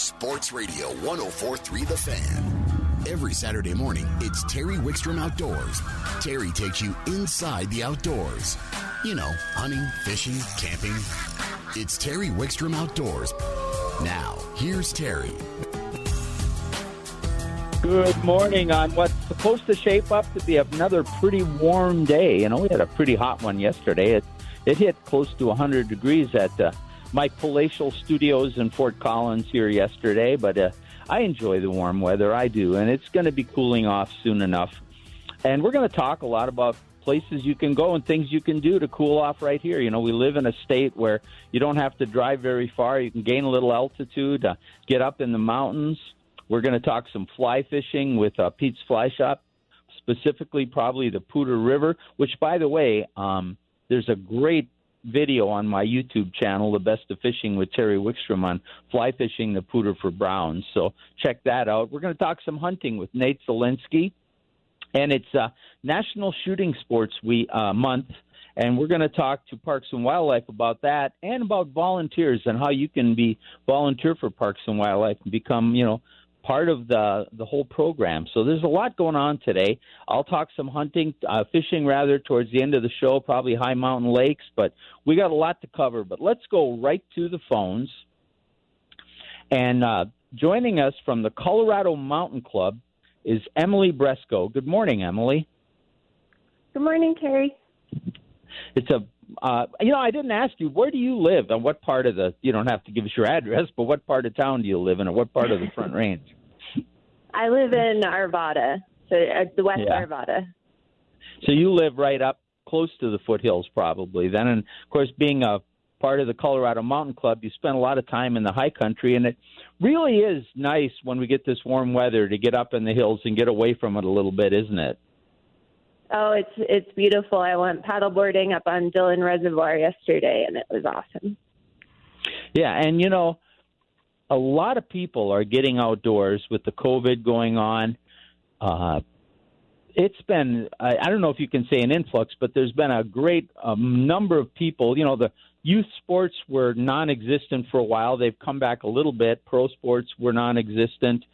Sports Radio 1043 The Fan. Every Saturday morning, it's Terry Wickstrom Outdoors. Terry takes you inside the outdoors. You know, hunting, fishing, camping. It's Terry Wickstrom Outdoors. Now, here's Terry. Good morning on what's supposed to shape up to be another pretty warm day. You know, we had a pretty hot one yesterday. It, it hit close to 100 degrees at uh, my palatial studios in Fort Collins here yesterday, but uh, I enjoy the warm weather. I do, and it's going to be cooling off soon enough. And we're going to talk a lot about places you can go and things you can do to cool off right here. You know, we live in a state where you don't have to drive very far. You can gain a little altitude, uh, get up in the mountains. We're going to talk some fly fishing with uh, Pete's Fly Shop, specifically probably the Poudre River, which, by the way, um, there's a great video on my YouTube channel, The Best of Fishing with Terry Wickstrom on fly fishing the Poudre for browns. So check that out. We're going to talk some hunting with Nate Zelinsky, and it's uh, National Shooting Sports Week uh, Month. And we're going to talk to Parks and Wildlife about that and about volunteers and how you can be volunteer for Parks and Wildlife and become, you know, part of the the whole program. So there's a lot going on today. I'll talk some hunting, uh, fishing rather towards the end of the show, probably high mountain lakes, but we got a lot to cover. But let's go right to the phones. And uh, joining us from the Colorado Mountain Club is Emily Bresco. Good morning, Emily. Good morning, Terry. It's a uh, you know, I didn't ask you where do you live and what part of the. You don't have to give us your address, but what part of town do you live in, or what part of the Front Range? I live in Arvada, so uh, the West yeah. Arvada. So you live right up close to the foothills, probably. Then, and of course, being a part of the Colorado Mountain Club, you spend a lot of time in the high country, and it really is nice when we get this warm weather to get up in the hills and get away from it a little bit, isn't it? Oh, it's it's beautiful. I went paddleboarding up on Dillon Reservoir yesterday, and it was awesome. Yeah, and you know, a lot of people are getting outdoors with the COVID going on. Uh, it's been I, I don't know if you can say an influx, but there's been a great um, number of people. You know, the youth sports were non-existent for a while. They've come back a little bit. Pro sports were non-existent.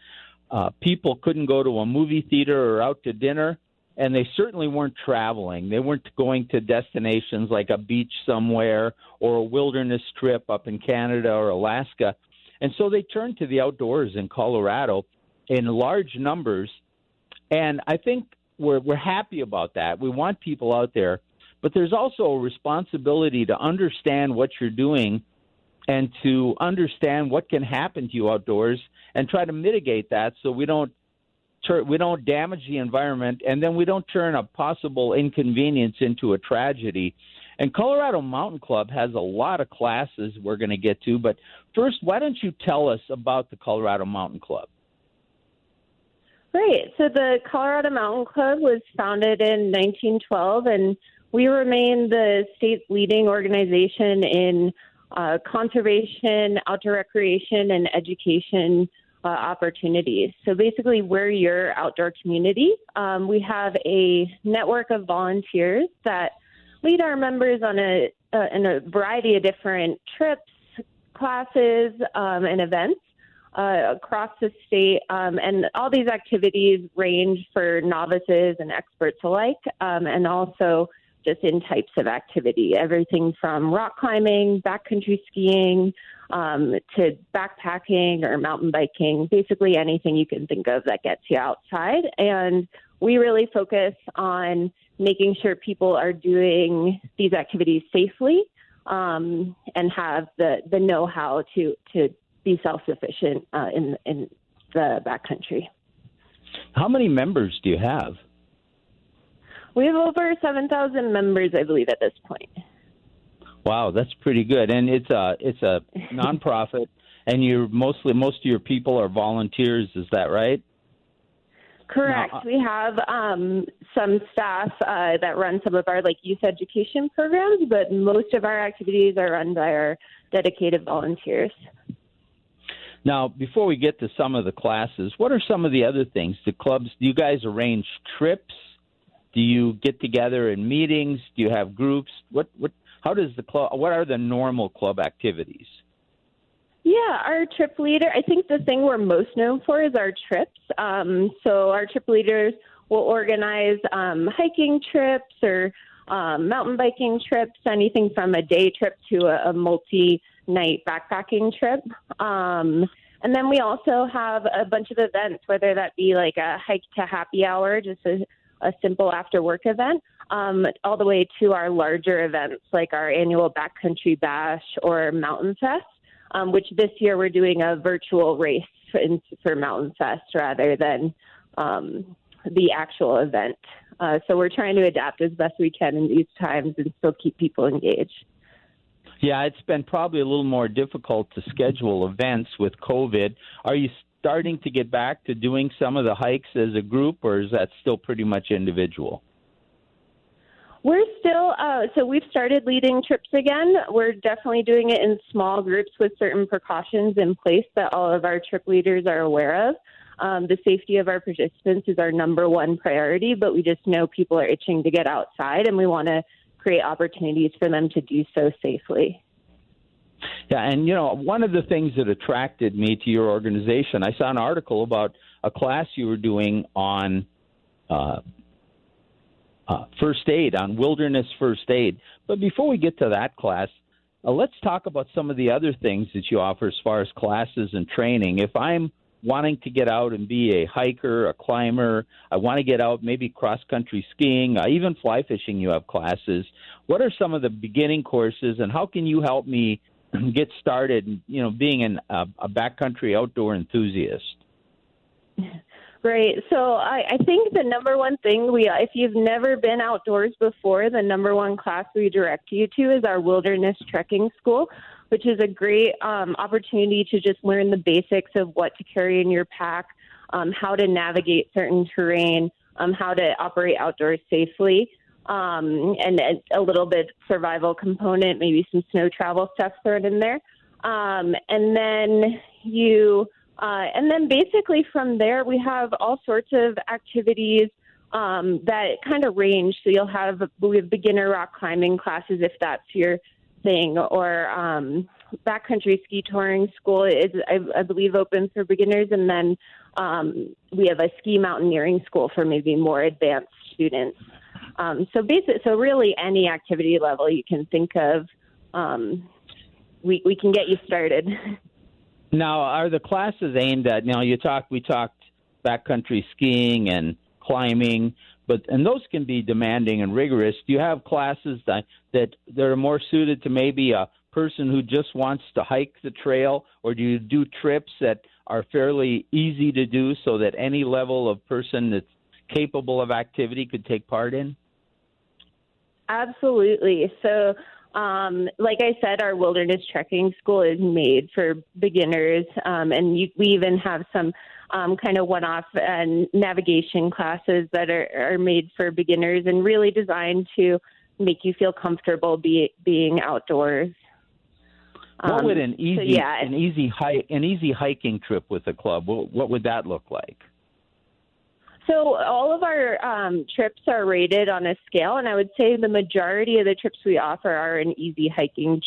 Uh, people couldn't go to a movie theater or out to dinner and they certainly weren't traveling. They weren't going to destinations like a beach somewhere or a wilderness trip up in Canada or Alaska. And so they turned to the outdoors in Colorado in large numbers. And I think we're, we're happy about that. We want people out there. But there's also a responsibility to understand what you're doing and to understand what can happen to you outdoors and try to mitigate that so we don't we don't damage the environment, and then we don't turn a possible inconvenience into a tragedy. And Colorado Mountain Club has a lot of classes we're going to get to, but first, why don't you tell us about the Colorado Mountain Club? Great. So the Colorado Mountain Club was founded in 1912, and we remain the state's leading organization in uh, conservation, outdoor recreation, and education uh, opportunities. So basically, we're your outdoor community. Um, we have a network of volunteers that lead our members on a, uh, in a variety of different trips, classes, um, and events. Uh, across the state, um, and all these activities range for novices and experts alike, um, and also just in types of activity, everything from rock climbing, backcountry skiing, um, to backpacking or mountain biking, basically anything you can think of that gets you outside. And we really focus on making sure people are doing these activities safely um, and have the, the know how to, to be self sufficient uh, in, in the backcountry. How many members do you have? We have over 7,000 members, I believe, at this point. Wow, that's pretty good. And it's a it's a nonprofit, and you're mostly most of your people are volunteers. Is that right? Correct. Now, uh, we have um, some staff uh, that run some of our like youth education programs, but most of our activities are run by our dedicated volunteers. Now, before we get to some of the classes, what are some of the other things? The clubs? Do you guys arrange trips? Do you get together in meetings? Do you have groups? What what how does the club? What are the normal club activities? Yeah, our trip leader, I think the thing we're most known for is our trips. Um, so our trip leaders will organize um, hiking trips or um, mountain biking trips, anything from a day trip to a, a multi night backpacking trip. Um, and then we also have a bunch of events, whether that be like a hike to happy hour, just a, a simple after work event, um, all the way to our larger events like our annual backcountry bash or mountain fest um, which this year we're doing a virtual race for, for Mountain Fest rather than um, the actual event. Uh, so we're trying to adapt as best we can in these times and still keep people engaged. Yeah, it's been probably a little more difficult to schedule events with COVID. Are you starting to get back to doing some of the hikes as a group, or is that still pretty much individual? We're still, uh, so we've started leading trips again. We're definitely doing it in small groups with certain precautions in place that all of our trip leaders are aware of. Um, the safety of our participants is our number one priority, but we just know people are itching to get outside and we want to create opportunities for them to do so safely. Yeah, and you know, one of the things that attracted me to your organization, I saw an article about a class you were doing on uh, uh, first aid, on wilderness first aid. But before we get to that class, uh, let's talk about some of the other things that you offer as far as classes and training. If I'm wanting to get out and be a hiker, a climber, I want to get out maybe cross country skiing, uh, even fly fishing, you have classes. What are some of the beginning courses, and how can you help me get started? You know, being an, uh, a backcountry outdoor enthusiast. Great. So I, I think the number one thing we, if you've never been outdoors before, the number one class we direct you to is our wilderness trekking school, which is a great um, opportunity to just learn the basics of what to carry in your pack, um, how to navigate certain terrain, um, how to operate outdoors safely, um, and a little bit survival component, maybe some snow travel stuff thrown in there. Um, and then you uh, and then basically from there, we have all sorts of activities um, that kind of range. So you'll have we have beginner rock climbing classes if that's your thing, or um, backcountry ski touring school is I, I believe open for beginners, and then um, we have a ski mountaineering school for maybe more advanced students. Um, so basic, so really any activity level you can think of, um, we we can get you started. Now, are the classes aimed at? Now, you talked. We talked backcountry skiing and climbing, but and those can be demanding and rigorous. Do you have classes that that that are more suited to maybe a person who just wants to hike the trail, or do you do trips that are fairly easy to do so that any level of person that's capable of activity could take part in? Absolutely. So um, like I said, our wilderness trekking school is made for beginners, um, and you, we even have some um, kind of one-off uh, navigation classes that are, are made for beginners and really designed to make you feel comfortable be, being outdoors. What would an easy, so yeah, an easy hike, an easy hiking trip with a club? What, what would that look like? So all of our um, trips are rated on a scale, and I would say the majority of the trips we offer are an easy hiking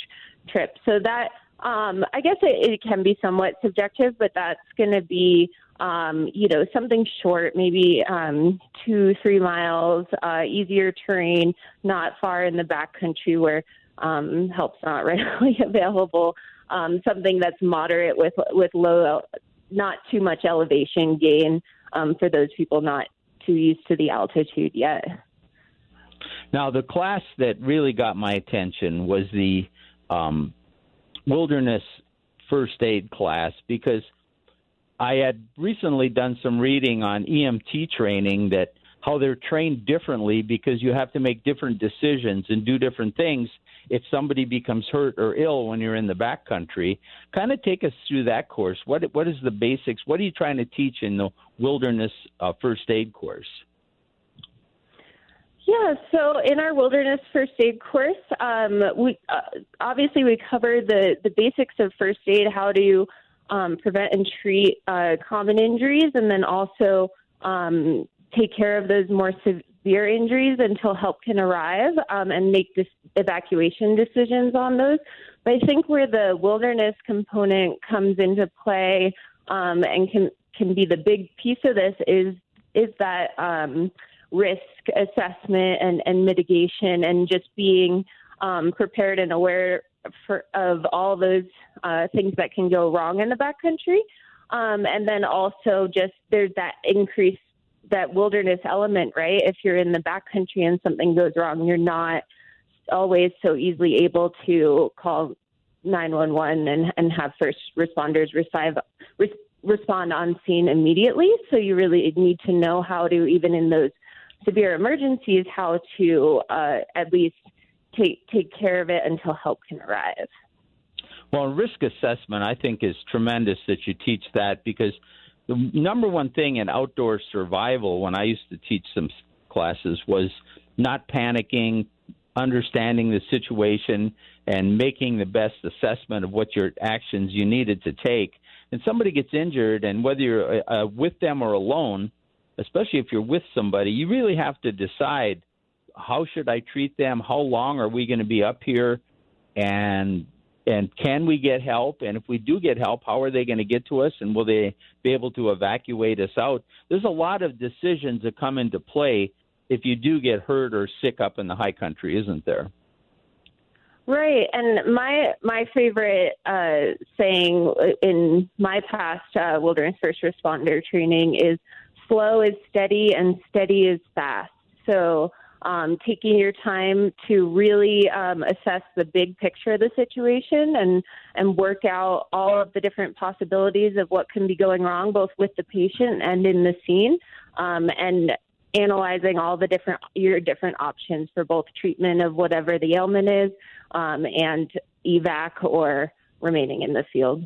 trip. So that um, I guess it, it can be somewhat subjective, but that's going to be um, you know something short, maybe um, two three miles, uh, easier terrain, not far in the backcountry where um, help's not readily available. Um, something that's moderate with with low, not too much elevation gain um, for those people not too used to the altitude yet. Now, the class that really got my attention was the um, wilderness first aid class because I had recently done some reading on EMT training that how they're trained differently because you have to make different decisions and do different things if somebody becomes hurt or ill when you're in the backcountry. Kind of take us through that course. What what is the basics? What are you trying to teach in the wilderness uh, first aid course? Yeah, so in our wilderness first aid course, um, we uh, obviously we cover the the basics of first aid, how to um, prevent and treat uh, common injuries, and then also um, take care of those more severe injuries until help can arrive um, and make dis- evacuation decisions on those. But I think where the wilderness component comes into play um, and can can be the big piece of this is is that um, risk assessment and, and mitigation and just being um, prepared and aware for, of all those uh, things that can go wrong in the backcountry. Um, and then also just there's that increase, that wilderness element, right? If you're in the backcountry and something goes wrong, you're not always so easily able to call 911 and, and have first responders receive, res, respond on scene immediately. So you really need to know how to, even in those severe emergencies, how to uh, at least take take care of it until help can arrive. Well, risk assessment, I think, is tremendous that you teach that because the number one thing in outdoor survival, when I used to teach some classes, was not panicking, understanding the situation, and making the best assessment of what your actions you needed to take. And somebody gets injured, and whether you're uh, uh with them or alone, especially if you're with somebody, you really have to decide how should I treat them? How long are we going to be up here? And and can we get help? And if we do get help, how are they going to get to us? And will they be able to evacuate us out? There's a lot of decisions that come into play if you do get hurt or sick up in the high country, isn't there? Right, and my my favorite uh, saying in my past uh, wilderness first responder training is slow is steady and steady is fast. So um, taking your time to really um, assess the big picture of the situation and and work out all of the different possibilities of what can be going wrong, both with the patient and in the scene, um, and analyzing all the different your different options for both treatment of whatever the ailment is um, and evac or remaining in the field.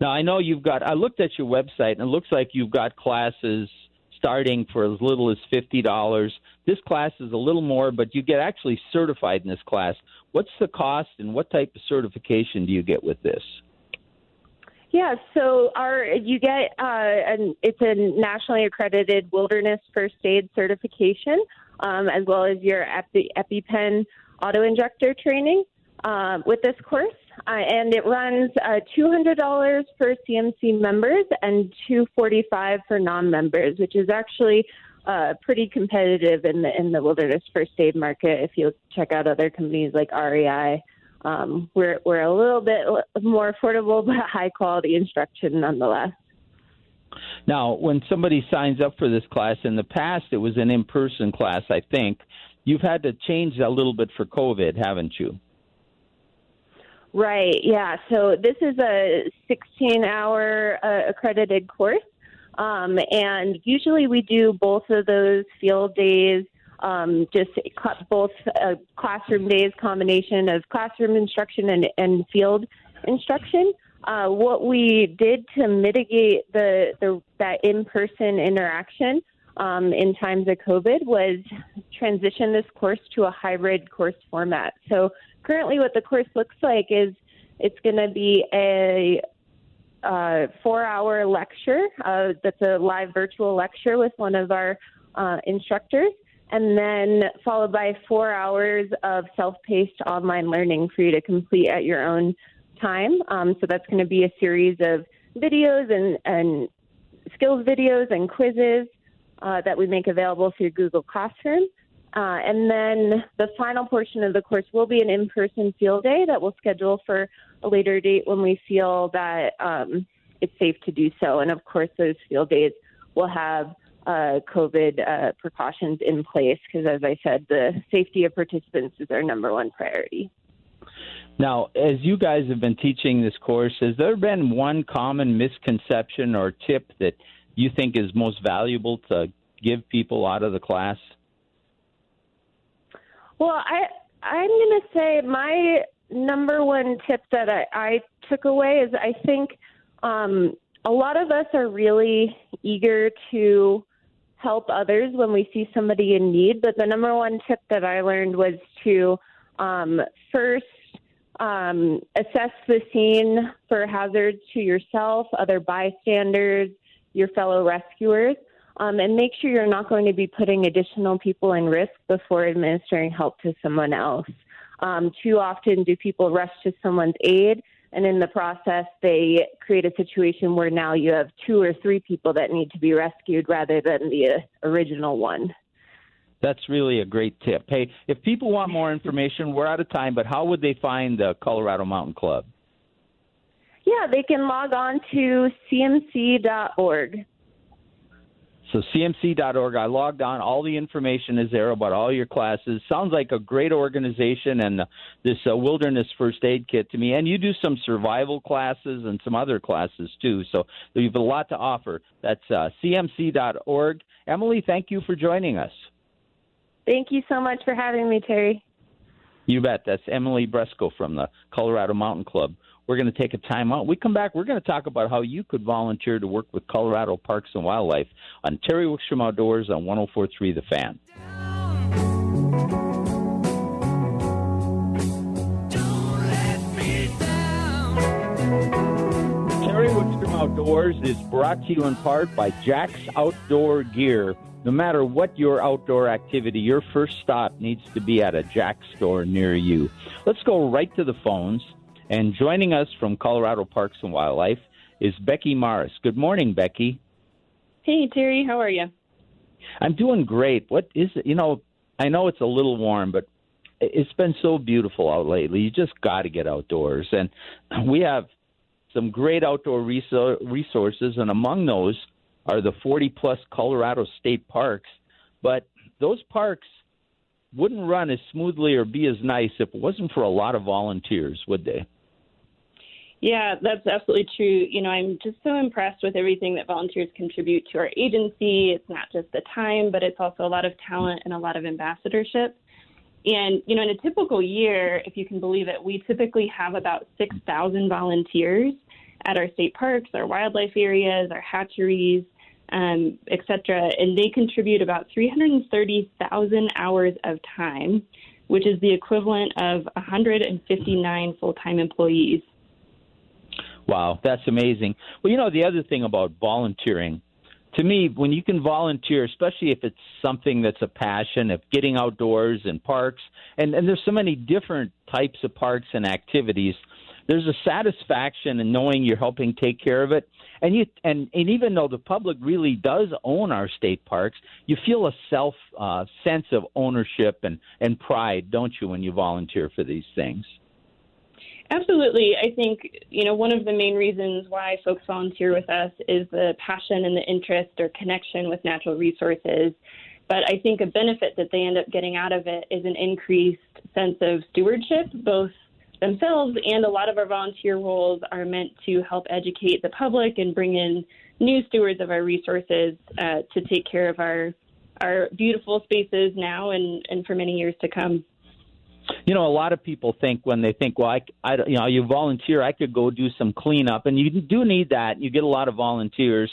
Now I know you've got. I looked at your website and it looks like you've got classes starting for as little as $50. This class is a little more, but you get actually certified in this class. What's the cost and what type of certification do you get with this? Yeah, so our you get uh, an it's a nationally accredited wilderness first aid certification, um, as well as your Epi, EpiPen auto injector training um, with this course uh, and it runs uh, $200 for CMC members and $245 for non-members, which is actually uh, pretty competitive in the in the wilderness first aid market. If you check out other companies like REI, um, we're we're a little bit more affordable but high quality instruction nonetheless. Now, when somebody signs up for this class, in the past it was an in-person class. I think you've had to change a little bit for COVID, haven't you? Right, yeah. So this is a 16 hour uh, accredited course. Um, and usually we do both of those field days, um, just both uh, classroom days, combination of classroom instruction and, and field instruction. Uh, what we did to mitigate the, the that in-person interaction um, in times of COVID was transition this course to a hybrid course format. So currently what the course looks like is it's going to be a uh, four hour lecture uh, that's a live virtual lecture with one of our uh, instructors, and then followed by four hours of self paced online learning for you to complete at your own time. Um, so that's going to be a series of videos and, and skills videos and quizzes uh, that we make available through Google Classroom. Uh, and then the final portion of the course will be an in person field day that we'll schedule for a later date when we feel that um, it's safe to do so. And of course, those field days will have uh, COVID uh, precautions in place because, as I said, the safety of participants is our number one priority. Now, as you guys have been teaching this course, has there been one common misconception or tip that you think is most valuable to give people out of the class? Well, I I'm going to say my number one tip that I, I took away is I think um, a lot of us are really eager to help others when we see somebody in need. But the number one tip that I learned was to um, first um, assess the scene for hazards to yourself, other bystanders, your fellow rescuers. Um, and make sure you're not going to be putting additional people in risk before administering help to someone else. Um, too often do people rush to someone's aid, and in the process, they create a situation where now you have two or three people that need to be rescued rather than the uh, original one. That's really a great tip. Hey, if people want more information, we're out of time, but how would they find the Colorado Mountain Club? Yeah, they can log on to cmc.org. So cmc.org. I logged on. All the information is there about all your classes. Sounds like a great organization and this uh, wilderness first aid kit to me. And you do some survival classes and some other classes too. So you have a lot to offer. That's uh, cmc.org. Emily, thank you for joining us. Thank you so much for having me, Terry. You bet. That's Emily Bresco from the Colorado Mountain Club. We're going to take a time out. We come back. We're going to talk about how you could volunteer to work with Colorado Parks and Wildlife on Terry Wickstrom Outdoors on 104.3 The Fan. Terry Wickstrom Outdoors is brought to you in part by Jack's Outdoor Gear. No matter what your outdoor activity, your first stop needs to be at a Jack store near you. Let's go right to the phones. And joining us from Colorado Parks and Wildlife is Becky Morris. Good morning, Becky. Hey, Terry. How are you? I'm doing great. What is it? You know, I know it's a little warm, but it's been so beautiful out lately. You just got to get outdoors. And we have some great outdoor resources, and among those are the 40 plus Colorado state parks. But those parks wouldn't run as smoothly or be as nice if it wasn't for a lot of volunteers, would they? Yeah, that's absolutely true. You know, I'm just so impressed with everything that volunteers contribute to our agency. It's not just the time, but it's also a lot of talent and a lot of ambassadorship. And, you know, in a typical year, if you can believe it, we typically have about 6,000 volunteers at our state parks, our wildlife areas, our hatcheries, um, et cetera. And they contribute about 330,000 hours of time, which is the equivalent of 159 full time employees. Wow, that's amazing. Well, you know, the other thing about volunteering, to me, when you can volunteer, especially if it's something that's a passion of getting outdoors and parks, and, and there's so many different types of parks and activities, there's a satisfaction in knowing you're helping take care of it. And you and, and even though the public really does own our state parks, you feel a self uh, sense of ownership and, and pride, don't you, when you volunteer for these things? Absolutely. I think, you know, one of the main reasons why folks volunteer with us is the passion and the interest or connection with natural resources. But I think a benefit that they end up getting out of it is an increased sense of stewardship, both themselves and a lot of our volunteer roles are meant to help educate the public and bring in new stewards of our resources uh, to take care of our our beautiful spaces now and, and for many years to come you know, a lot of people think when they think, well, I, I, you know, you volunteer, I could go do some cleanup, and you do need that. You get a lot of volunteers,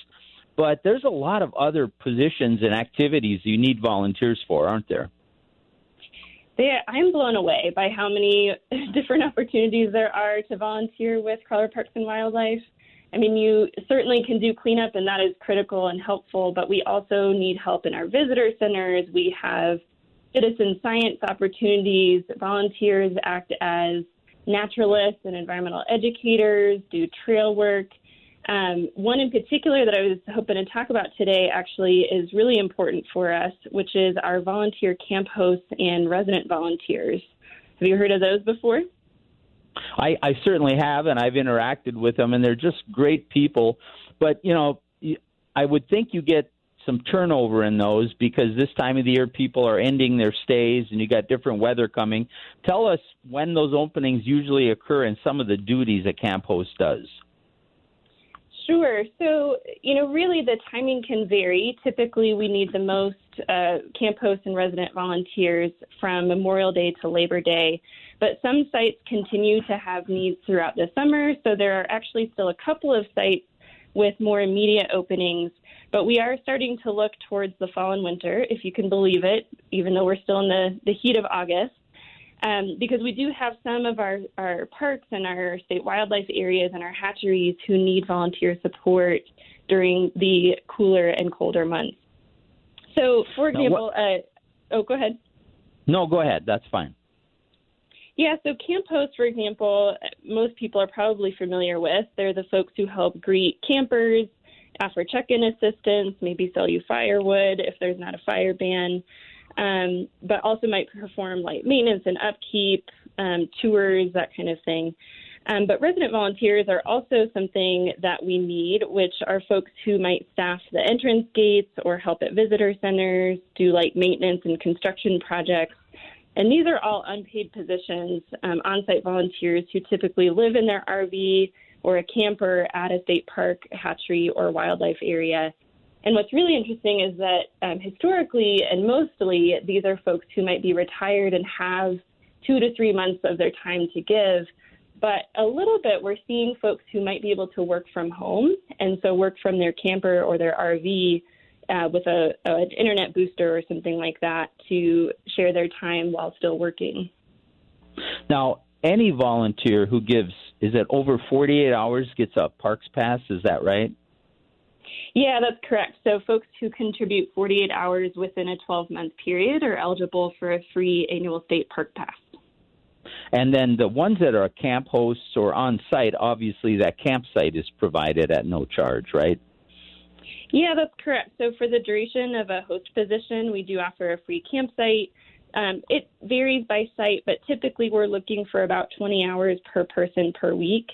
but there's a lot of other positions and activities you need volunteers for, aren't there? I'm blown away by how many different opportunities there are to volunteer with Colorado Parks and Wildlife. I mean, you certainly can do cleanup, and that is critical and helpful, but we also need help in our visitor centers. We have citizen science opportunities. Volunteers act as naturalists and environmental educators, do trail work. Um, one in particular that I was hoping to talk about today actually is really important for us, which is our volunteer camp hosts and resident volunteers. Have you heard of those before? I, I certainly have, and I've interacted with them, and they're just great people. But, you know, I would think you get some turnover in those because this time of the year people are ending their stays and you got different weather coming. Tell us when those openings usually occur and some of the duties a camp host does. Sure. So, you know, really the timing can vary. Typically, we need the most uh, camp hosts and resident volunteers from Memorial Day to Labor Day. But some sites continue to have needs throughout the summer. So, there are actually still a couple of sites with more immediate openings but we are starting to look towards the fall and winter, if you can believe it, even though we're still in the, the heat of August. Um, because we do have some of our, our parks and our state wildlife areas and our hatcheries who need volunteer support during the cooler and colder months. So, for example, uh, oh, go ahead. No, go ahead. That's fine. Yeah, so camp hosts, for example, most people are probably familiar with. They're the folks who help greet campers, offer check-in assistance, maybe sell you firewood if there's not a fire ban, um, but also might perform light maintenance and upkeep, um, tours, that kind of thing. Um, but resident volunteers are also something that we need, which are folks who might staff the entrance gates or help at visitor centers, do light maintenance and construction projects. And these are all unpaid positions, um, on site volunteers who typically live in their RV or a camper at a state park, hatchery, or wildlife area. And what's really interesting is that um, historically and mostly, these are folks who might be retired and have two to three months of their time to give. But a little bit, we're seeing folks who might be able to work from home and so work from their camper or their RV uh, with a, a, an internet booster or something like that to share their time while still working. Now, any volunteer who gives is it over 48 hours gets a parks pass is that right? Yeah that's correct. So folks who contribute 48 hours within a 12 month period are eligible for a free annual state park pass. And then the ones that are camp hosts or on site obviously that campsite is provided at no charge right? Yeah that's correct. So for the duration of a host position we do offer a free campsite um, it varies by site, but typically we're looking for about 20 hours per person per week.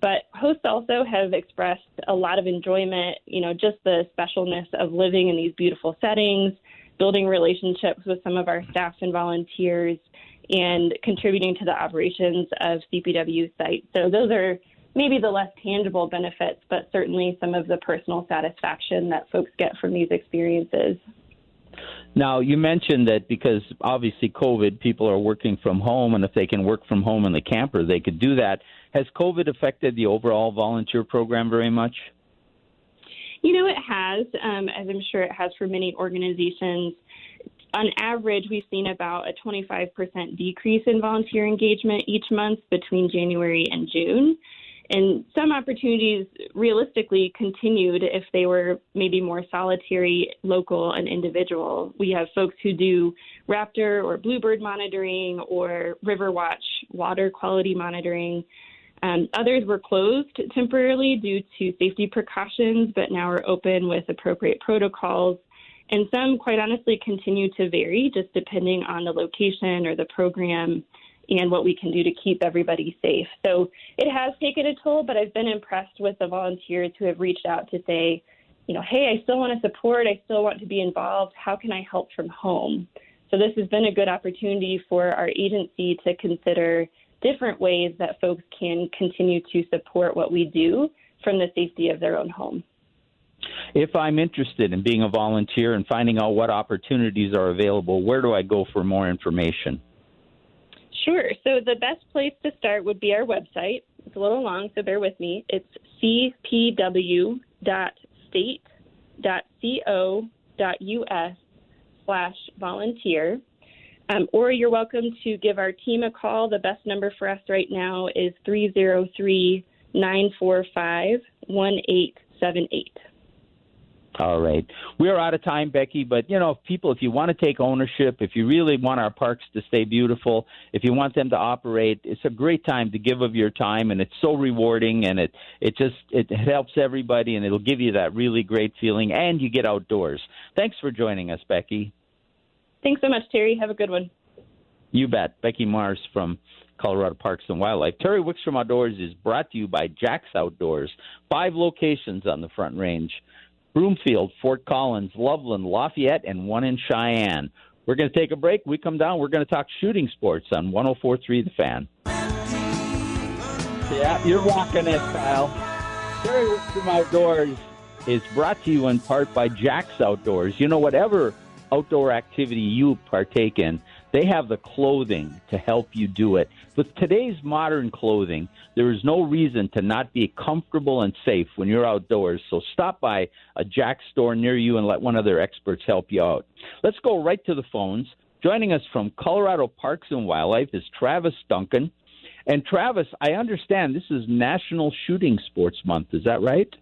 But hosts also have expressed a lot of enjoyment, you know, just the specialness of living in these beautiful settings, building relationships with some of our staff and volunteers, and contributing to the operations of CPW sites. So those are maybe the less tangible benefits, but certainly some of the personal satisfaction that folks get from these experiences. Now, you mentioned that because obviously COVID, people are working from home, and if they can work from home in the camper, they could do that. Has COVID affected the overall volunteer program very much? You know, it has, um, as I'm sure it has for many organizations. On average, we've seen about a 25% decrease in volunteer engagement each month between January and June. And some opportunities realistically continued if they were maybe more solitary, local, and individual. We have folks who do raptor or bluebird monitoring or river watch water quality monitoring. Um, others were closed temporarily due to safety precautions, but now are open with appropriate protocols. And some, quite honestly, continue to vary just depending on the location or the program and what we can do to keep everybody safe. So it has taken a toll, but I've been impressed with the volunteers who have reached out to say, you know, hey, I still want to support, I still want to be involved. How can I help from home? So this has been a good opportunity for our agency to consider different ways that folks can continue to support what we do from the safety of their own home. If I'm interested in being a volunteer and finding out what opportunities are available, where do I go for more information? Sure. So the best place to start would be our website. It's a little long, so bear with me. It's cpw.state.co.us slash volunteer. Um, or you're welcome to give our team a call. The best number for us right now is 303 945 1878. All right. We're out of time, Becky, but you know, people, if you want to take ownership, if you really want our parks to stay beautiful, if you want them to operate, it's a great time to give of your time and it's so rewarding and it it just it helps everybody and it'll give you that really great feeling and you get outdoors. Thanks for joining us, Becky. Thanks so much, Terry. Have a good one. You bet. Becky Mars from Colorado Parks and Wildlife. Terry Wickstrom Outdoors is brought to you by Jack's Outdoors. Five locations on the Front Range. Broomfield, Fort Collins, Loveland, Lafayette, and one in Cheyenne. We're going to take a break. We come down. We're going to talk shooting sports on 104.3 The Fan. Yeah, you're rocking it, pal. Terry Wickstrom Outdoors is brought to you in part by Jack's Outdoors. You know, whatever outdoor activity you partake in, they have the clothing to help you do it. With today's modern clothing, there is no reason to not be comfortable and safe when you're outdoors. So stop by a Jack store near you and let one of their experts help you out. Let's go right to the phones. Joining us from Colorado Parks and Wildlife is Travis Duncan. And Travis, I understand this is National Shooting Sports Month. Is that right?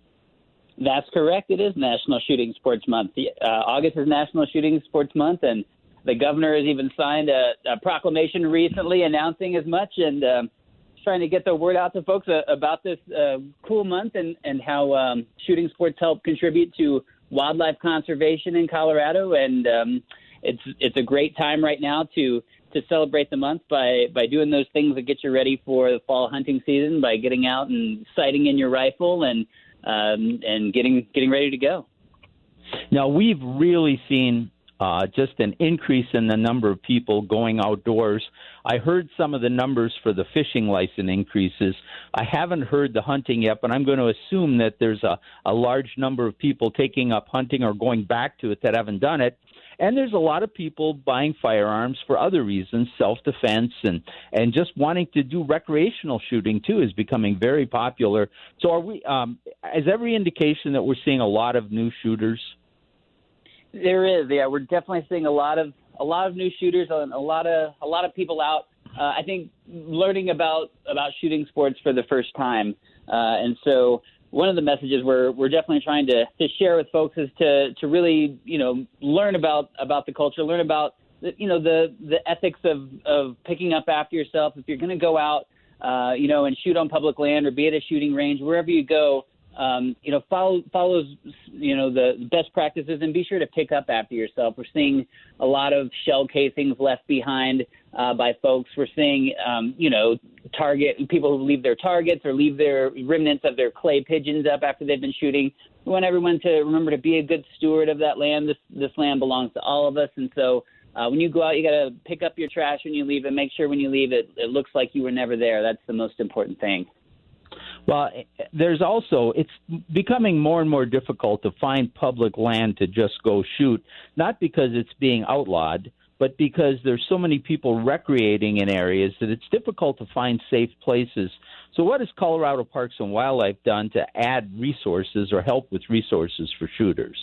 That's correct. It is National Shooting Sports Month. Uh, August is National Shooting Sports Month, and the governor has even signed a, a proclamation recently announcing as much and um, trying to get the word out to folks uh, about this uh, cool month and, and how um, shooting sports help contribute to wildlife conservation in Colorado. And um, it's it's a great time right now to to celebrate the month by by doing those things that get you ready for the fall hunting season by getting out and sighting in your rifle and um, and getting getting ready to go. Now we've really seen uh, just an increase in the number of people going outdoors. I heard some of the numbers for the fishing license increases. I haven't heard the hunting yet, but I'm going to assume that there's a, a large number of people taking up hunting or going back to it that haven't done it. And there's a lot of people buying firearms for other reasons, self-defense and and just wanting to do recreational shooting too is becoming very popular. So are we? Um, is every indication that we're seeing a lot of new shooters? There is, yeah. We're definitely seeing a lot of a lot of new shooters and a lot of a lot of people out. Uh, I think learning about about shooting sports for the first time, uh, and so one of the messages we're we're definitely trying to, to share with folks is to to really you know learn about about the culture, learn about you know the the ethics of of picking up after yourself. If you're going to go out, uh, you know, and shoot on public land or be at a shooting range, wherever you go, um, you know, follow follows you know the best practices and be sure to pick up after yourself. We're seeing a lot of shell casings left behind uh, by folks. We're seeing um, you know target people who leave their targets or leave their remnants of their clay pigeons up after they've been shooting. We want everyone to remember to be a good steward of that land. This this land belongs to all of us, and so. Uh, when you go out, you got to pick up your trash when you leave, and make sure when you leave it, it looks like you were never there. That's the most important thing. Well, there's also it's becoming more and more difficult to find public land to just go shoot, not because it's being outlawed, but because there's so many people recreating in areas that it's difficult to find safe places. So what has Colorado Parks and Wildlife done to add resources or help with resources for shooters?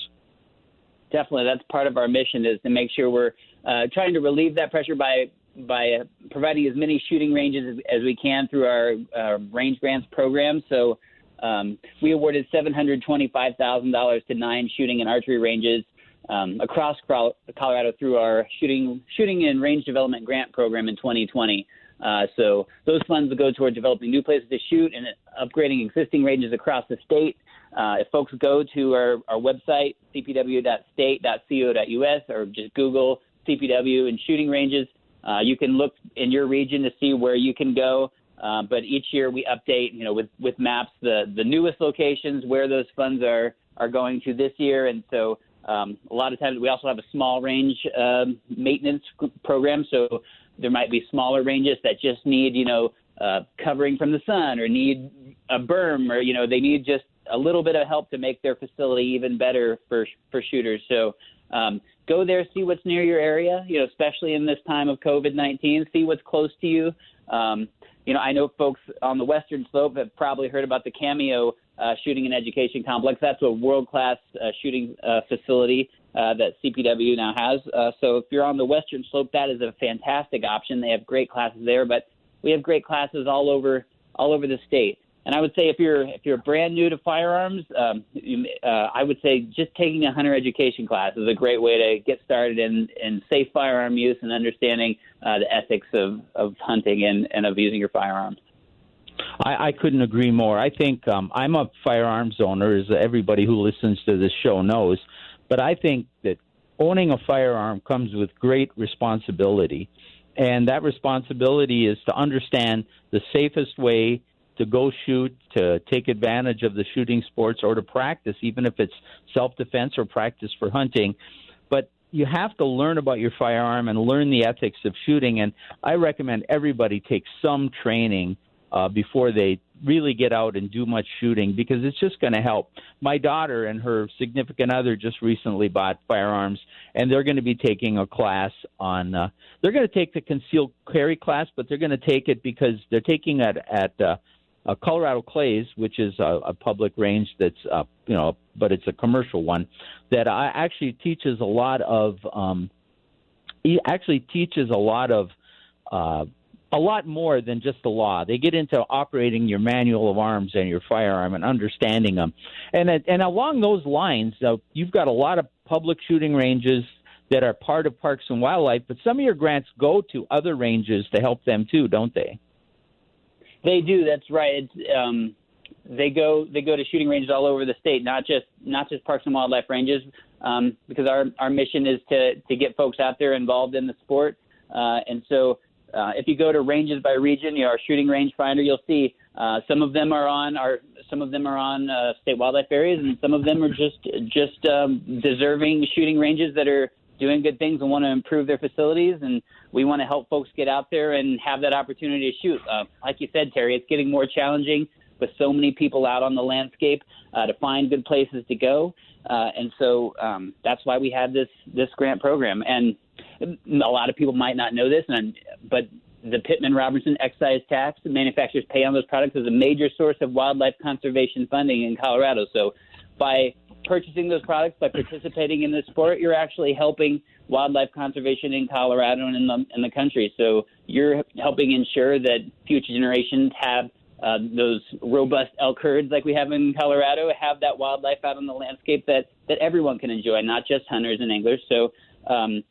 Definitely, that's part of our mission is to make sure we're uh, trying to relieve that pressure by by providing as many shooting ranges as, as we can through our uh, range grants program. So um, we awarded $725,000 to nine shooting and archery ranges um, across Colorado through our shooting shooting and range development grant program in 2020. Uh, so those funds will go toward developing new places to shoot and upgrading existing ranges across the state. Uh, if folks go to our, our website, cpw.state.co.us, or just Google CPW and shooting ranges, uh, you can look in your region to see where you can go. Uh, but each year we update, you know, with, with maps, the, the newest locations where those funds are, are going to this year. And so um, a lot of times we also have a small range um, maintenance program. So there might be smaller ranges that just need, you know, uh, covering from the sun or need a berm or, you know, they need just a little bit of help to make their facility even better for, for shooters. So um, go there, see what's near your area, you know, especially in this time of COVID 19, see what's close to you. Um, you know, I know folks on the Western Slope have probably heard about the Cameo uh, Shooting and Education Complex. That's a world class uh, shooting uh, facility uh, that CPW now has. Uh, so if you're on the Western Slope, that is a fantastic option. They have great classes there, but we have great classes all over all over the state. And I would say if you're if you're brand new to firearms, um, you, uh, I would say just taking a hunter education class is a great way to get started in, in safe firearm use and understanding uh, the ethics of, of hunting and, and of using your firearms. I, I couldn't agree more. I think um, I'm a firearms owner, as everybody who listens to this show knows, but I think that owning a firearm comes with great responsibility. And that responsibility is to understand the safest way to go shoot, to take advantage of the shooting sports, or to practice, even if it's self defense or practice for hunting. But you have to learn about your firearm and learn the ethics of shooting. And I recommend everybody take some training uh, before they really get out and do much shooting because it's just going to help. My daughter and her significant other just recently bought firearms, and they're going to be taking a class on. Uh, they're going to take the concealed carry class, but they're going to take it because they're taking it at uh, uh, Colorado Clays, which is a, a public range that's uh, you know, but it's a commercial one that I actually teaches a lot of. Um, he actually teaches a lot of uh, a lot more than just the law. They get into operating your manual of arms and your firearm and understanding them. And and along those lines, uh, you've got a lot of public shooting ranges that are part of Parks and Wildlife, but some of your grants go to other ranges to help them too, don't they? They do. That's right. It's, um, they go they go to shooting ranges all over the state, not just not just Parks and Wildlife ranges, um, because our our mission is to to get folks out there involved in the sport. Uh, and so, uh, if you go to ranges by region, you know, our shooting range finder, you'll see uh, some of them are on our some of them are on uh, state wildlife areas, and some of them are just just um, deserving shooting ranges that are doing good things and want to improve their facilities. And we want to help folks get out there and have that opportunity to shoot. Uh, like you said, Terry, it's getting more challenging with so many people out on the landscape uh, to find good places to go. Uh, and so um, that's why we have this this grant program. And a lot of people might not know this, and but the Pittman Robertson excise tax the manufacturers pay on those products is a major source of wildlife conservation funding in Colorado. So by purchasing those products, by participating in this sport, you're actually helping wildlife conservation in Colorado and in the in the country. So you're helping ensure that future generations have uh, those robust elk herds like we have in Colorado, have that wildlife out on the landscape that that everyone can enjoy, not just hunters and anglers. So um,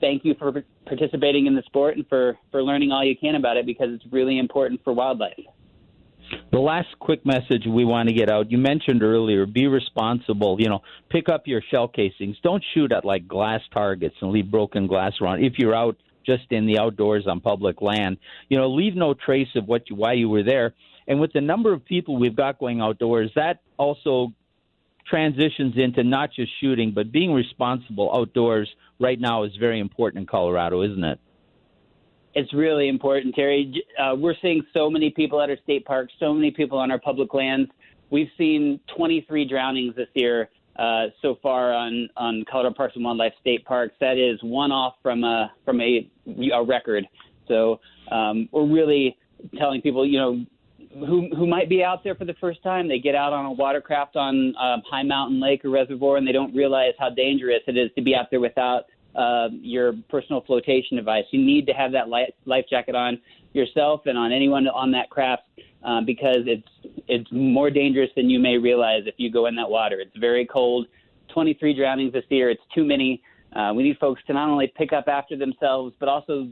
thank you for participating in the sport and for for learning all you can about it because it's really important for wildlife. The last quick message we want to get out. You mentioned earlier, be responsible. You know, pick up your shell casings. Don't shoot at like glass targets and leave broken glass around. If you're out just in the outdoors on public land, you know, leave no trace of what you, why you were there. And with the number of people we've got going outdoors, that also transitions into not just shooting, but being responsible outdoors right now is very important in Colorado, isn't it? It's really important, Terry. Uh, we're seeing so many people at our state parks, so many people on our public lands. We've seen 23 drownings this year uh, so far on on Colorado Parks and Wildlife State Parks. That is one off from a from a, a record. So um, we're really telling people, you know, who who might be out there for the first time. They get out on a watercraft on a high mountain lake or reservoir, and they don't realize how dangerous it is to be out there without uh, your personal flotation device. You need to have that life, life jacket on yourself and on anyone on that craft uh, because it's it's more dangerous than you may realize if you go in that water. It's very cold. 23 drownings this year. It's too many. Uh, we need folks to not only pick up after themselves, but also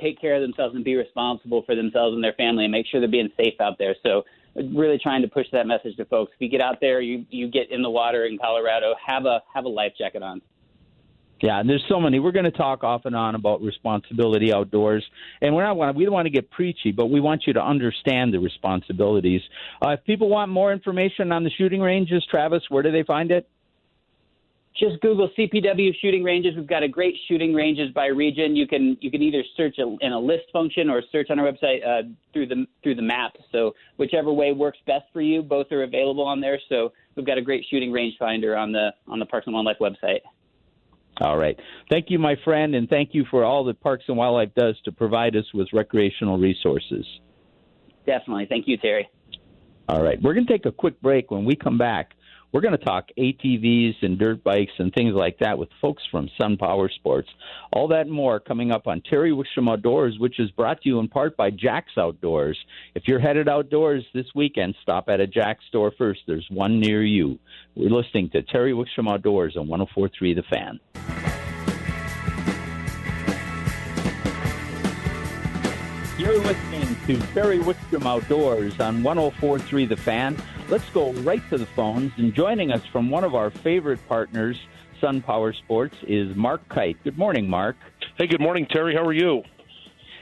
take care of themselves and be responsible for themselves and their family and make sure they're being safe out there. So really trying to push that message to folks. If you get out there, you you get in the water in Colorado, have a have a life jacket on. Yeah, and there's so many. We're going to talk off and on about responsibility outdoors, and we're not we don't want to get preachy, but we want you to understand the responsibilities. Uh, if people want more information on the shooting ranges, Travis, where do they find it? just Google CPW shooting ranges. We've got a great shooting ranges by region. You can you can either search in a list function or search on our website uh, through the through the map. So whichever way works best for you, both are available on there. So we've got a great shooting range finder on the on the Parks and Wildlife website. All right. Thank you, my friend, and thank you for all that Parks and Wildlife does to provide us with recreational resources. Definitely. Thank you, Terry. All right. We're going to take a quick break. When we come back, we're going to talk ATVs and dirt bikes and things like that with folks from Sun Power Sports. All that and more coming up on Terry Wickstrom Outdoors, which is brought to you in part by Jack's Outdoors. If you're headed outdoors this weekend, stop at a Jack's store first. There's one near you. We're listening to Terry Wickstrom Outdoors on 1043 The Fan. You're listening to Terry Wickstrom Outdoors on 1043 The Fan. Let's go right to the phones. And joining us from one of our favorite partners, Sun Power Sports, is Mark Kite. Good morning, Mark. Hey, good morning, Terry. How are you?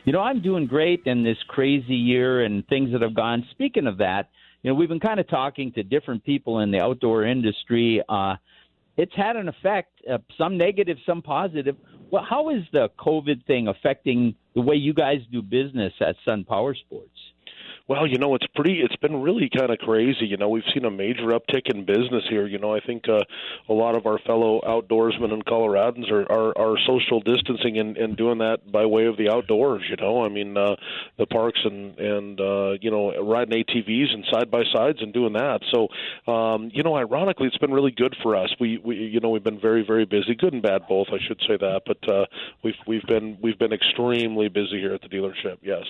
You know, I'm doing great in this crazy year and things that have gone. Speaking of that, you know, we've been kind of talking to different people in the outdoor industry. Uh, it's had an effect, uh, some negative, some positive. Well, how is the COVID thing affecting the way you guys do business at Sun Power Sports? Well, you know, it's pretty. It's been really kind of crazy. You know, we've seen a major uptick in business here. You know, I think uh, a lot of our fellow outdoorsmen and Coloradans are are, are social distancing and, and doing that by way of the outdoors. You know, I mean, uh, the parks and and uh, you know riding ATVs and side by sides and doing that. So, um, you know, ironically, it's been really good for us. We we you know we've been very very busy, good and bad both. I should say that, but uh, we've we've been we've been extremely busy here at the dealership. Yes.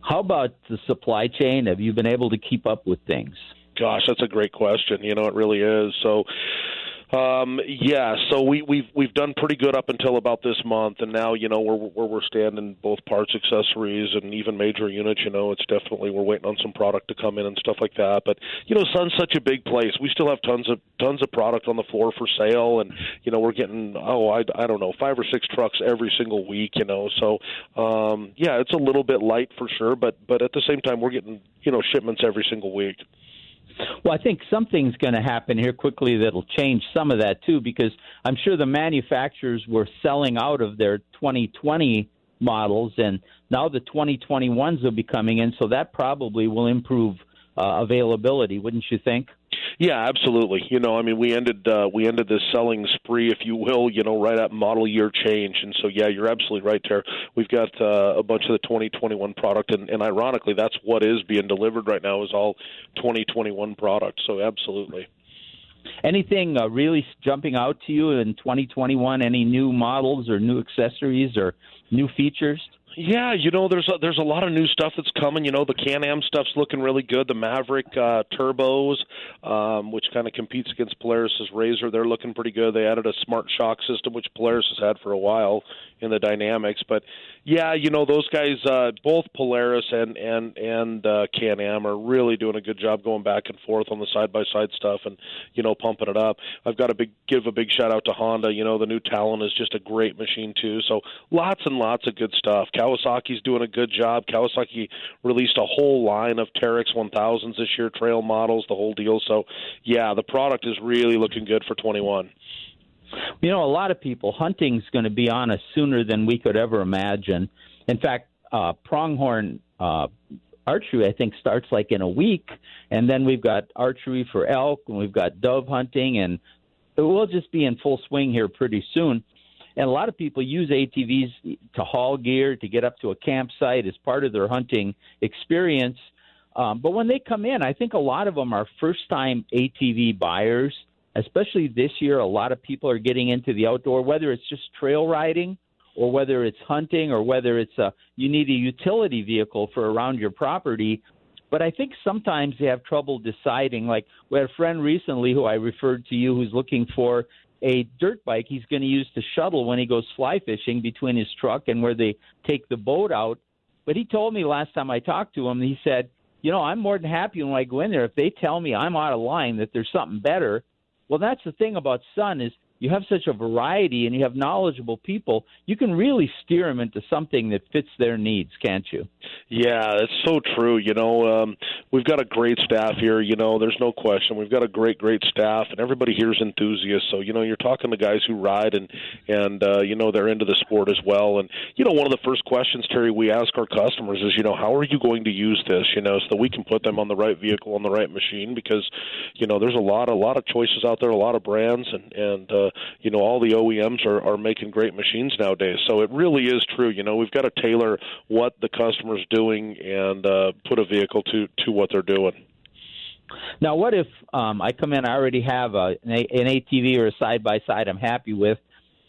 How about the supply chain? Have you been able to keep up with things? Gosh, that's a great question. You know, it really is. So, um, yeah, so we, we've we've done pretty good up until about this month, and now you know where where we're standing, both parts, accessories, and even major units. You know, it's definitely we're waiting on some product to come in and stuff like that. But you know, Sun's such a big place. We still have tons of tons of product on the floor for sale, and you know, we're getting oh I I don't know five or six trucks every single week. You know, so um, yeah, it's a little bit light for sure, but but at the same time, we're getting you know shipments every single week. Well, I think something's going to happen here quickly that'll change some of that too, because I'm sure the manufacturers were selling out of their 2020 models, and now the 2021s will be coming in, so that probably will improve uh, availability, wouldn't you think? Yeah, absolutely. You know, I mean, we ended uh, we ended this selling spree, if you will, you know, right at model year change, and so yeah, you're absolutely right, there. We've got uh, a bunch of the 2021 product, and, and ironically, that's what is being delivered right now is all 2021 product. So absolutely. Anything uh, really jumping out to you in 2021? Any new models or new accessories or new features? Yeah, you know, there's a, there's a lot of new stuff that's coming. You know, the Can-Am stuff's looking really good. The Maverick uh, turbos, um, which kind of competes against Polaris's RZR, they're looking pretty good. They added a smart shock system, which Polaris has had for a while in the Dynamix. But yeah, you know, those guys, uh, both Polaris and and and uh, Can-Am, are really doing a good job going back and forth on the side by side stuff and you know pumping it up. I've got to big give a big shout out to Honda. You know, the new Talon is just a great machine too. So lots and lots of good stuff. Kawasaki's doing a good job. Kawasaki released a whole line of Teryx 1000s this year, trail models, the whole deal. So yeah, the product is really looking good for 21. You know, a lot of people, hunting's going to be on us sooner than we could ever imagine. In fact, uh, pronghorn uh, archery, I think, starts like in a week, and then we've got archery for elk, and we've got dove hunting, and it will just be in full swing here pretty soon. And a lot of people use ATVs to haul gear, to get up to a campsite as part of their hunting experience. Um, but when they come in, I think a lot of them are first time ATV buyers especially this year, a lot of people are getting into the outdoor, whether it's just trail riding or whether it's hunting or whether it's a you need a utility vehicle for around your property. But I think sometimes they have trouble deciding. Like we had a friend recently who I referred to you who's looking for a dirt bike he's going to use to shuttle when he goes fly fishing between his truck and where they take the boat out. But he told me last time I talked to him, he said, you know, I'm more than happy when I go in there if they tell me I'm out of line that there's something better well, that's the thing about Sun is you have such a variety and you have knowledgeable people, you can really steer them into something that fits their needs, can't you? Yeah, that's so true. You know, um, we've got a great staff here. You know, there's no question. We've got a great, great staff, and everybody here is enthusiasts. So you know, you're talking to guys who ride and and uh, you know they're into the sport as well. And you know, one of the first questions, Terry, we ask our customers is, you know, how are you going to use this? You know, so we can put them on the right vehicle on the right machine because you know there's a lot, a lot of choices out there, a lot of brands, and and uh, you know all the OEMs are, are making great machines nowadays. So it really is true. You know, we've got to tailor what the customer's doing and uh, put a vehicle to to what they're doing. Now, what if um, I come in? I already have a, an, an ATV or a side by side. I'm happy with.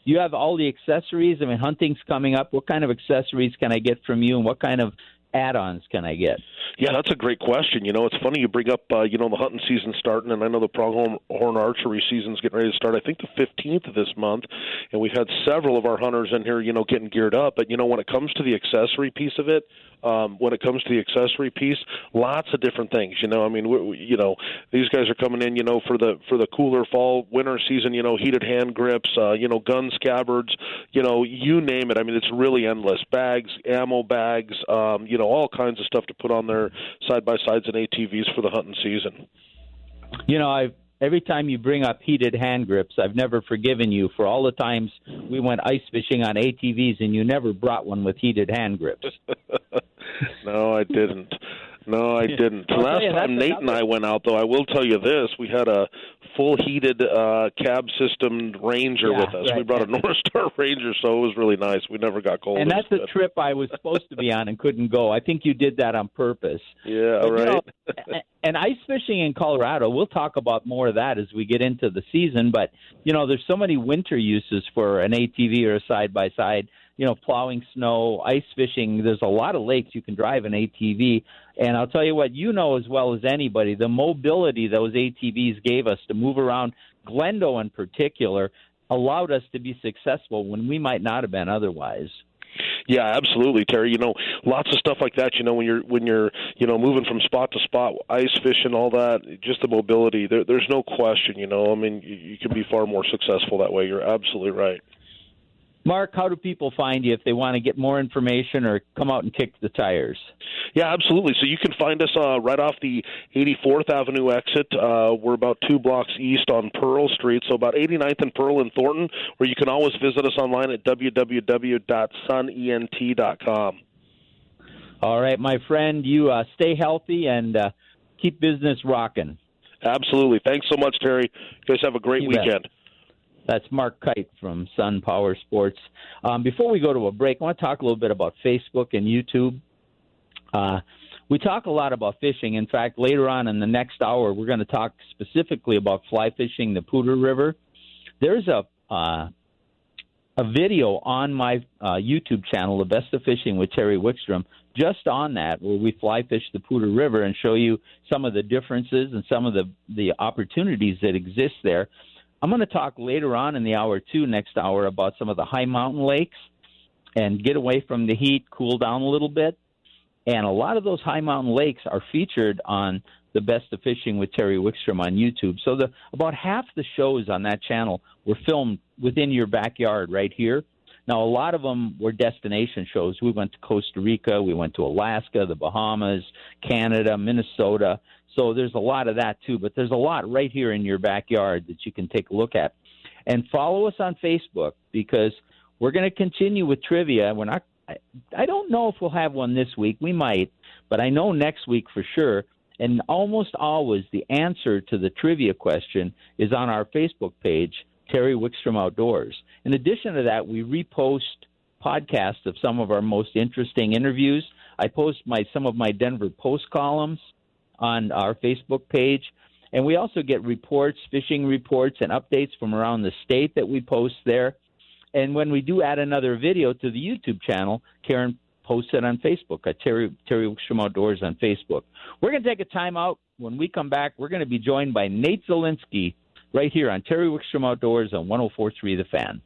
You have all the accessories. I mean, hunting's coming up. What kind of accessories can I get from you, and what kind of add-ons can I get? Yeah, that's a great question. You know, it's funny you bring up, uh, you know, the hunting season starting, and I know the pronghorn archery season's getting ready to start. I think the 15th of this month, and we've had several of our hunters in here, you know, getting geared up. But you know, when it comes to the accessory piece of it, um, when it comes to the accessory piece, lots of different things. You know, I mean, we, we, you know, these guys are coming in, you know, for the for the cooler fall winter season. You know, heated hand grips, uh, you know, gun scabbards, you know, you name it. I mean, it's really endless. Bags, ammo bags, um, you know, all kinds of stuff to put on their side by sides and ATVs for the hunting season. You know, I've every time you bring up heated hand grips, I've never forgiven you for all the times we went ice fishing on ATVs and you never brought one with heated hand grips. no, I didn't. No, I didn't. Last time Nate and I went out, though, I will tell you this: we had a full heated uh, cab system Ranger yeah, with us. Right. We brought a North Star Ranger, so it was really nice. We never got cold. And that's the trip I was supposed to be on and couldn't go. I think you did that on purpose. Yeah, but, right. You know, and ice fishing in Colorado, we'll talk about more of that as we get into the season. But you know, there's so many winter uses for an ATV or a side by side you know, plowing snow, ice fishing. There's a lot of lakes you can drive an ATV. And I'll tell you what, you know as well as anybody, the mobility those ATVs gave us to move around, Glendo in particular, allowed us to be successful when we might not have been otherwise. Yeah, absolutely, Terry. You know, lots of stuff like that. You know, when you're when you're you know moving from spot to spot, ice fishing, all that, just the mobility. There, there's no question. You know, I mean, you, you can be far more successful that way. You're absolutely right. Mark, how do people find you if they want to get more information or come out and kick the tires? Yeah, absolutely. So you can find us uh, right off the 84th Avenue exit. Uh, we're about two blocks east on Pearl Street, so about 89th and Pearl in Thornton, where you can always visit us online at www.sunent.com. All right, my friend, you uh, stay healthy and uh, keep business rocking. Absolutely. Thanks so much, Terry. You guys have a great You weekend. bet. That's Mark Kite from Sun Power Sports. Um, before we go to a break, I want to talk a little bit about Facebook and YouTube. Uh, we talk a lot about fishing. In fact, later on in the next hour, we're going to talk specifically about fly fishing the Poudre River. There's a uh, a video on my uh, YouTube channel, The Best of Fishing with Terry Wickstrom, just on that, where we fly fish the Poudre River and show you some of the differences and some of the the opportunities that exist there. I'm going to talk later on in the hour two, next hour, about some of the high mountain lakes and get away from the heat, cool down a little bit. And a lot of those high mountain lakes are featured on the Best of Fishing with Terry Wickstrom on YouTube. So the about half the shows on that channel were filmed within your backyard right here. Now a lot of them were destination shows. We went to Costa Rica, we went to Alaska, the Bahamas, Canada, Minnesota. So there's a lot of that too, but there's a lot right here in your backyard that you can take a look at. And follow us on Facebook because we're going to continue with trivia. We're not I, I don't know if we'll have one this week. We might, but I know next week for sure. And almost always the answer to the trivia question is on our Facebook page, Terry Wickstrom Outdoors. In addition to that, we repost podcasts of some of our most interesting interviews. I post my some of my Denver Post columns on our Facebook page. And we also get reports, fishing reports, and updates from around the state that we post there. And when we do add another video to the YouTube channel, Karen posts it on Facebook at Terry, Terry Wickstrom Outdoors on Facebook. We're going to take a time out. When we come back, we're going to be joined by Nate Zelinsky right here on Terry Wickstrom Outdoors on 1043 The Fan.